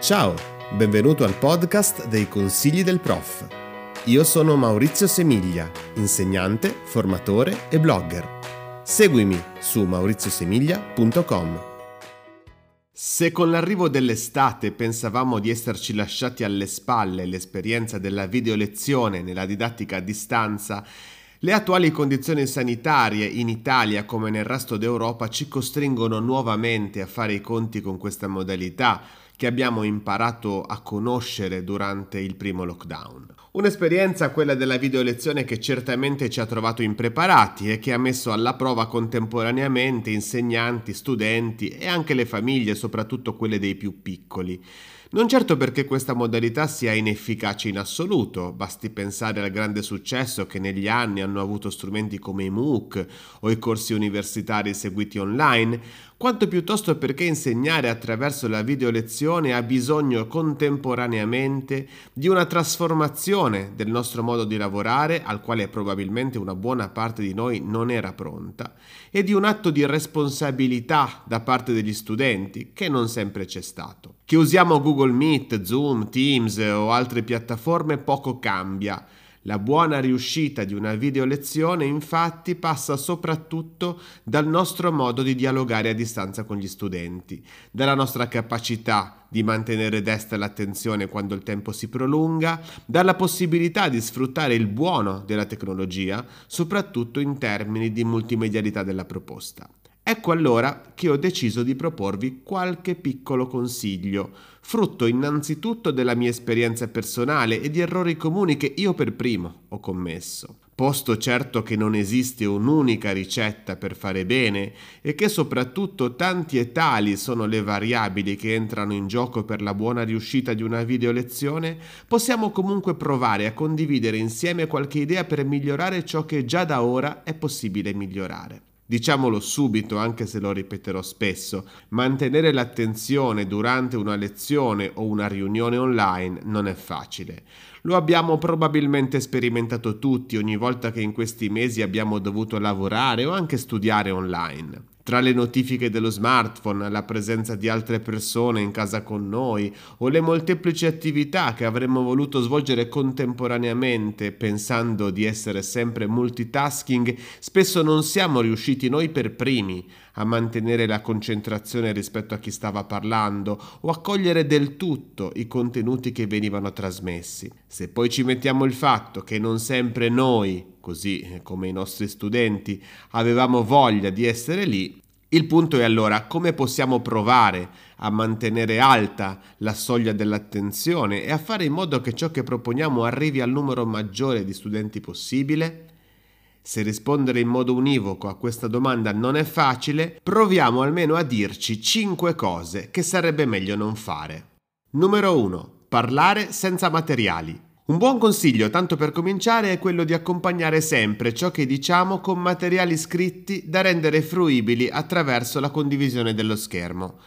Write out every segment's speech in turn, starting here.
Ciao, benvenuto al podcast dei consigli del prof. Io sono Maurizio Semiglia, insegnante, formatore e blogger. Seguimi su mauriziosemiglia.com. Se con l'arrivo dell'estate pensavamo di esserci lasciati alle spalle l'esperienza della videolezione nella didattica a distanza, le attuali condizioni sanitarie in Italia come nel resto d'Europa ci costringono nuovamente a fare i conti con questa modalità che abbiamo imparato a conoscere durante il primo lockdown. Un'esperienza, quella della video lezione, che certamente ci ha trovato impreparati e che ha messo alla prova contemporaneamente insegnanti, studenti e anche le famiglie, soprattutto quelle dei più piccoli. Non certo perché questa modalità sia inefficace in assoluto, basti pensare al grande successo che negli anni hanno avuto strumenti come i MOOC o i corsi universitari seguiti online, quanto piuttosto perché insegnare attraverso la video lezione ha bisogno contemporaneamente di una trasformazione del nostro modo di lavorare, al quale probabilmente una buona parte di noi non era pronta, e di un atto di responsabilità da parte degli studenti, che non sempre c'è stato. Che usiamo Google Meet, Zoom, Teams o altre piattaforme poco cambia. La buona riuscita di una video lezione infatti passa soprattutto dal nostro modo di dialogare a distanza con gli studenti, dalla nostra capacità di mantenere desta l'attenzione quando il tempo si prolunga, dalla possibilità di sfruttare il buono della tecnologia, soprattutto in termini di multimedialità della proposta. Ecco allora che ho deciso di proporvi qualche piccolo consiglio, frutto innanzitutto della mia esperienza personale e di errori comuni che io per primo ho commesso. Posto certo che non esiste un'unica ricetta per fare bene e che soprattutto tanti e tali sono le variabili che entrano in gioco per la buona riuscita di una video lezione, possiamo comunque provare a condividere insieme qualche idea per migliorare ciò che già da ora è possibile migliorare. Diciamolo subito, anche se lo ripeterò spesso, mantenere l'attenzione durante una lezione o una riunione online non è facile. Lo abbiamo probabilmente sperimentato tutti ogni volta che in questi mesi abbiamo dovuto lavorare o anche studiare online tra le notifiche dello smartphone, la presenza di altre persone in casa con noi o le molteplici attività che avremmo voluto svolgere contemporaneamente pensando di essere sempre multitasking, spesso non siamo riusciti noi per primi a mantenere la concentrazione rispetto a chi stava parlando o a cogliere del tutto i contenuti che venivano trasmessi. Se poi ci mettiamo il fatto che non sempre noi così come i nostri studenti avevamo voglia di essere lì, il punto è allora come possiamo provare a mantenere alta la soglia dell'attenzione e a fare in modo che ciò che proponiamo arrivi al numero maggiore di studenti possibile? Se rispondere in modo univoco a questa domanda non è facile, proviamo almeno a dirci 5 cose che sarebbe meglio non fare. Numero 1. Parlare senza materiali. Un buon consiglio, tanto per cominciare, è quello di accompagnare sempre ciò che diciamo con materiali scritti da rendere fruibili attraverso la condivisione dello schermo.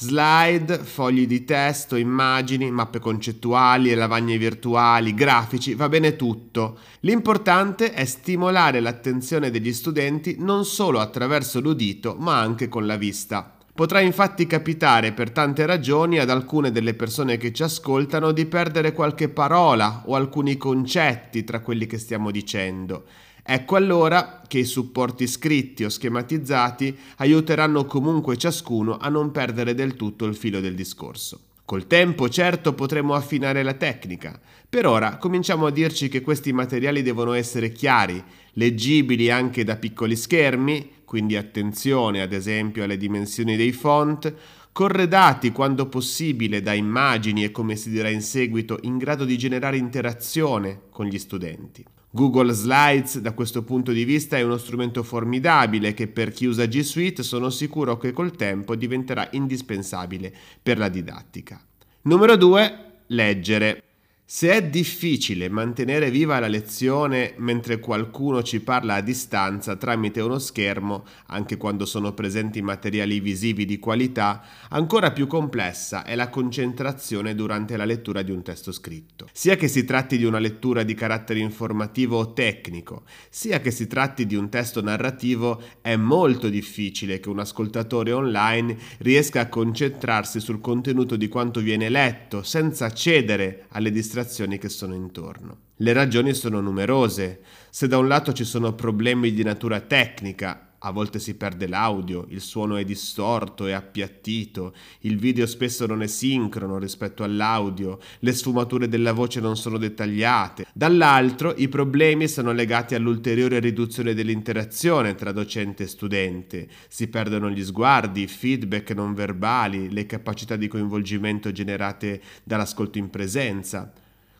Slide, fogli di testo, immagini, mappe concettuali, lavagne virtuali, grafici, va bene tutto. L'importante è stimolare l'attenzione degli studenti non solo attraverso l'udito, ma anche con la vista. Potrà infatti capitare per tante ragioni ad alcune delle persone che ci ascoltano di perdere qualche parola o alcuni concetti tra quelli che stiamo dicendo. Ecco allora che i supporti scritti o schematizzati aiuteranno comunque ciascuno a non perdere del tutto il filo del discorso. Col tempo, certo, potremo affinare la tecnica. Per ora cominciamo a dirci che questi materiali devono essere chiari, leggibili anche da piccoli schermi, quindi attenzione ad esempio alle dimensioni dei font, corredati quando possibile da immagini e come si dirà in seguito in grado di generare interazione con gli studenti. Google Slides da questo punto di vista è uno strumento formidabile che per chi usa G Suite sono sicuro che col tempo diventerà indispensabile per la didattica. Numero 2. Leggere. Se è difficile mantenere viva la lezione mentre qualcuno ci parla a distanza tramite uno schermo, anche quando sono presenti materiali visivi di qualità, ancora più complessa è la concentrazione durante la lettura di un testo scritto. Sia che si tratti di una lettura di carattere informativo o tecnico, sia che si tratti di un testo narrativo, è molto difficile che un ascoltatore online riesca a concentrarsi sul contenuto di quanto viene letto senza cedere alle distrazioni distrazioni che sono intorno. Le ragioni sono numerose. Se da un lato ci sono problemi di natura tecnica, a volte si perde l'audio, il suono è distorto e appiattito, il video spesso non è sincrono rispetto all'audio, le sfumature della voce non sono dettagliate. Dall'altro i problemi sono legati all'ulteriore riduzione dell'interazione tra docente e studente. Si perdono gli sguardi, i feedback non verbali, le capacità di coinvolgimento generate dall'ascolto in presenza.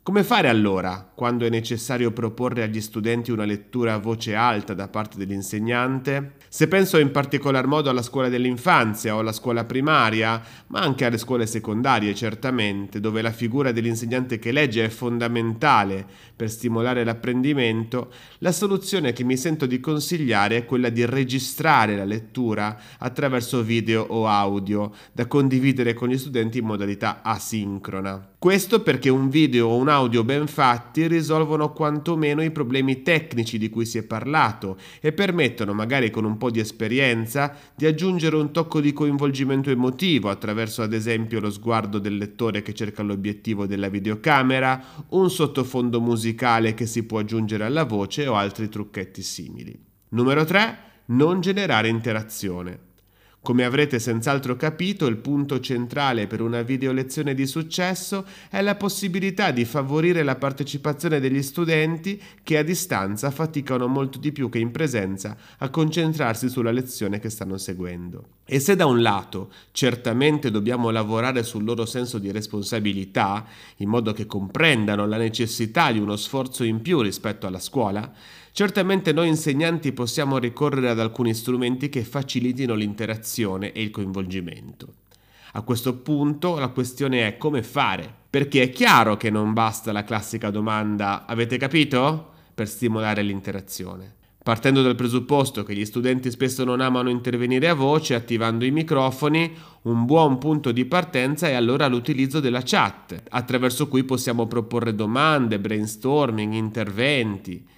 Come fare allora, quando è necessario proporre agli studenti una lettura a voce alta da parte dell'insegnante? Se penso in particolar modo alla scuola dell'infanzia o alla scuola primaria, ma anche alle scuole secondarie certamente, dove la figura dell'insegnante che legge è fondamentale per stimolare l'apprendimento, la soluzione che mi sento di consigliare è quella di registrare la lettura attraverso video o audio, da condividere con gli studenti in modalità asincrona. Questo perché un video o un audio ben fatti risolvono quantomeno i problemi tecnici di cui si è parlato e permettono, magari con un po' di esperienza, di aggiungere un tocco di coinvolgimento emotivo attraverso ad esempio lo sguardo del lettore che cerca l'obiettivo della videocamera, un sottofondo musicale che si può aggiungere alla voce o altri trucchetti simili. Numero 3. Non generare interazione. Come avrete senz'altro capito, il punto centrale per una video lezione di successo è la possibilità di favorire la partecipazione degli studenti che a distanza faticano molto di più che in presenza a concentrarsi sulla lezione che stanno seguendo. E se da un lato certamente dobbiamo lavorare sul loro senso di responsabilità, in modo che comprendano la necessità di uno sforzo in più rispetto alla scuola, Certamente noi insegnanti possiamo ricorrere ad alcuni strumenti che facilitino l'interazione e il coinvolgimento. A questo punto la questione è come fare, perché è chiaro che non basta la classica domanda avete capito? per stimolare l'interazione. Partendo dal presupposto che gli studenti spesso non amano intervenire a voce attivando i microfoni, un buon punto di partenza è allora l'utilizzo della chat, attraverso cui possiamo proporre domande, brainstorming, interventi.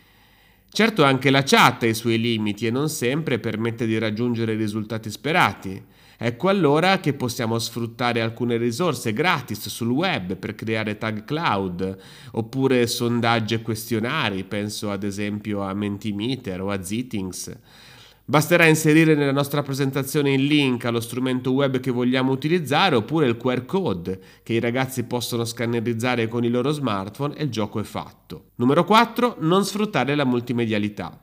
Certo anche la chat ha i suoi limiti e non sempre permette di raggiungere i risultati sperati. Ecco allora che possiamo sfruttare alcune risorse gratis sul web per creare tag cloud, oppure sondaggi e questionari, penso ad esempio a Mentimeter o a Zitings. Basterà inserire nella nostra presentazione il link allo strumento web che vogliamo utilizzare oppure il QR code che i ragazzi possono scannerizzare con i loro smartphone e il gioco è fatto. Numero 4. Non sfruttare la multimedialità.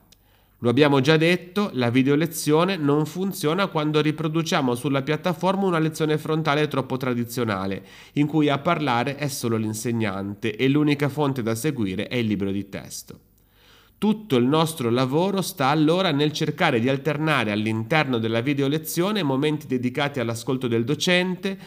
Lo abbiamo già detto, la video lezione non funziona quando riproduciamo sulla piattaforma una lezione frontale troppo tradizionale, in cui a parlare è solo l'insegnante e l'unica fonte da seguire è il libro di testo. Tutto il nostro lavoro sta allora nel cercare di alternare all'interno della video lezione momenti dedicati all'ascolto del docente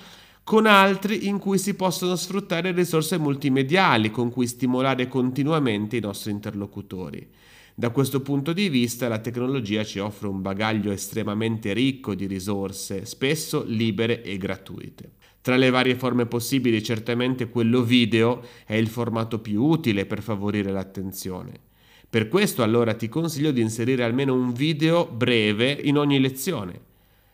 con altri in cui si possono sfruttare risorse multimediali con cui stimolare continuamente i nostri interlocutori. Da questo punto di vista la tecnologia ci offre un bagaglio estremamente ricco di risorse, spesso libere e gratuite. Tra le varie forme possibili certamente quello video è il formato più utile per favorire l'attenzione. Per questo allora ti consiglio di inserire almeno un video breve in ogni lezione.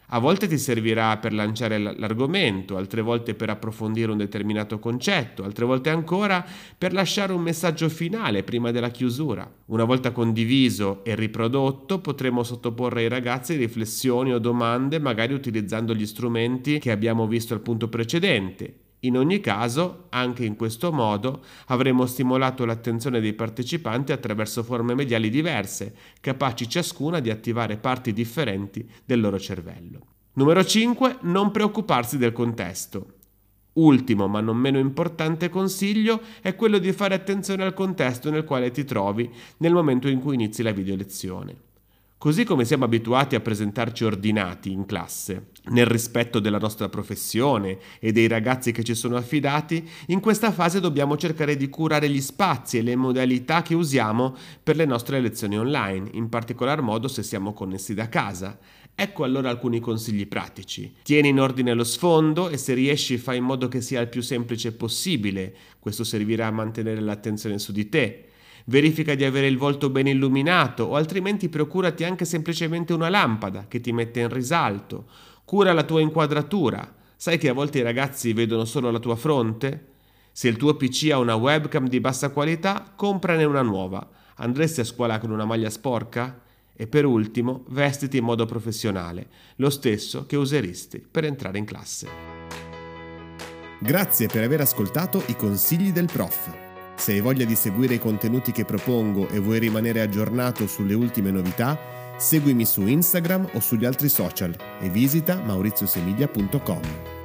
A volte ti servirà per lanciare l'argomento, altre volte per approfondire un determinato concetto, altre volte ancora per lasciare un messaggio finale prima della chiusura. Una volta condiviso e riprodotto potremo sottoporre ai ragazzi riflessioni o domande magari utilizzando gli strumenti che abbiamo visto al punto precedente in ogni caso, anche in questo modo, avremo stimolato l'attenzione dei partecipanti attraverso forme mediali diverse, capaci ciascuna di attivare parti differenti del loro cervello. Numero 5. Non preoccuparsi del contesto. Ultimo, ma non meno importante consiglio è quello di fare attenzione al contesto nel quale ti trovi nel momento in cui inizi la video lezione. Così come siamo abituati a presentarci ordinati in classe, nel rispetto della nostra professione e dei ragazzi che ci sono affidati, in questa fase dobbiamo cercare di curare gli spazi e le modalità che usiamo per le nostre lezioni online, in particolar modo se siamo connessi da casa. Ecco allora alcuni consigli pratici. Tieni in ordine lo sfondo e se riesci fai in modo che sia il più semplice possibile. Questo servirà a mantenere l'attenzione su di te. Verifica di avere il volto ben illuminato o altrimenti procurati anche semplicemente una lampada che ti mette in risalto. Cura la tua inquadratura. Sai che a volte i ragazzi vedono solo la tua fronte? Se il tuo PC ha una webcam di bassa qualità, comprane una nuova. Andresti a scuola con una maglia sporca? E per ultimo, vestiti in modo professionale, lo stesso che useresti per entrare in classe. Grazie per aver ascoltato i consigli del prof. Se hai voglia di seguire i contenuti che propongo e vuoi rimanere aggiornato sulle ultime novità, seguimi su Instagram o sugli altri social e visita mauriziosemiglia.com.